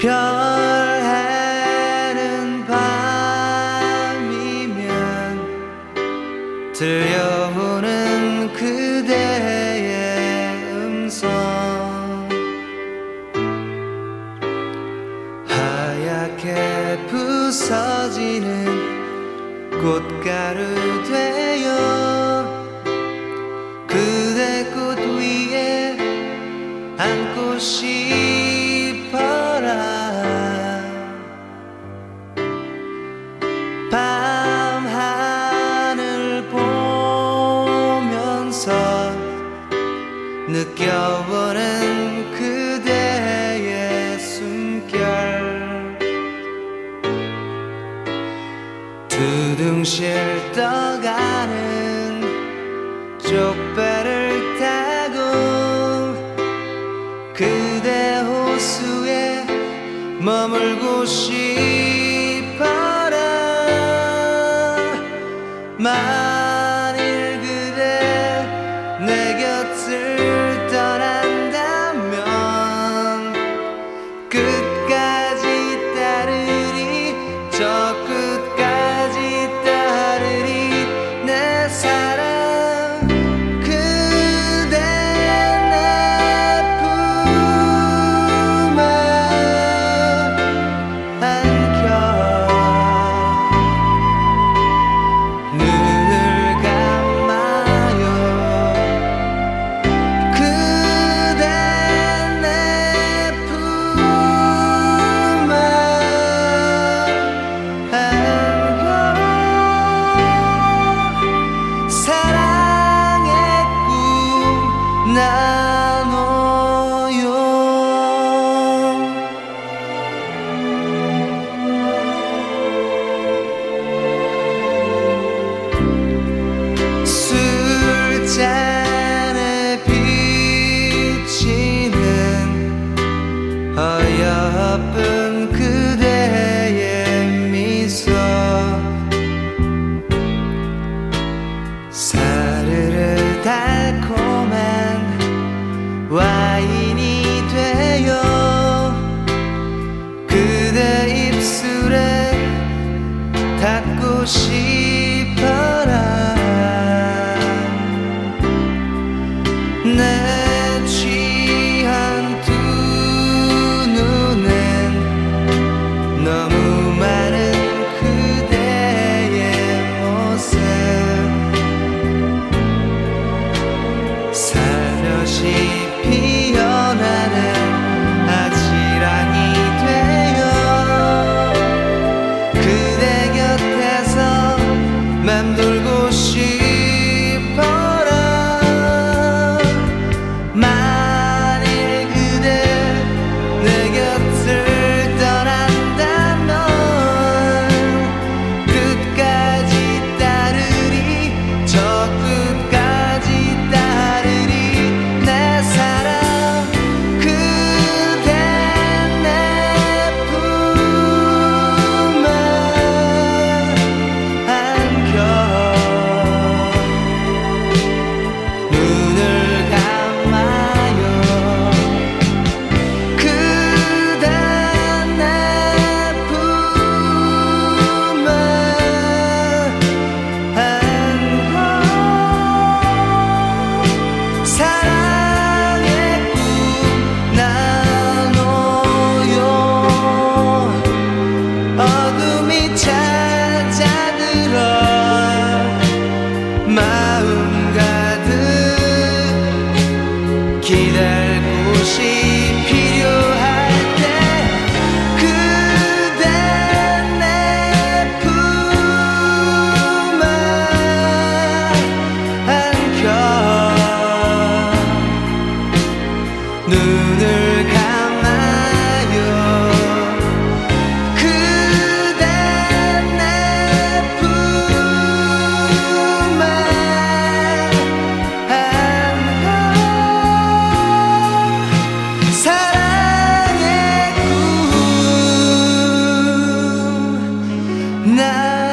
별해는 밤이면 들려오는 그대의 음성. 하얗게 부서지는 꽃 두둥실 떠가는 쪽배를 타고 그대 호수에 머물고 싶 바쁜 그대의 미소. 사르르 달콤한 와인이 되어 그대 입술에 닿고 싶 나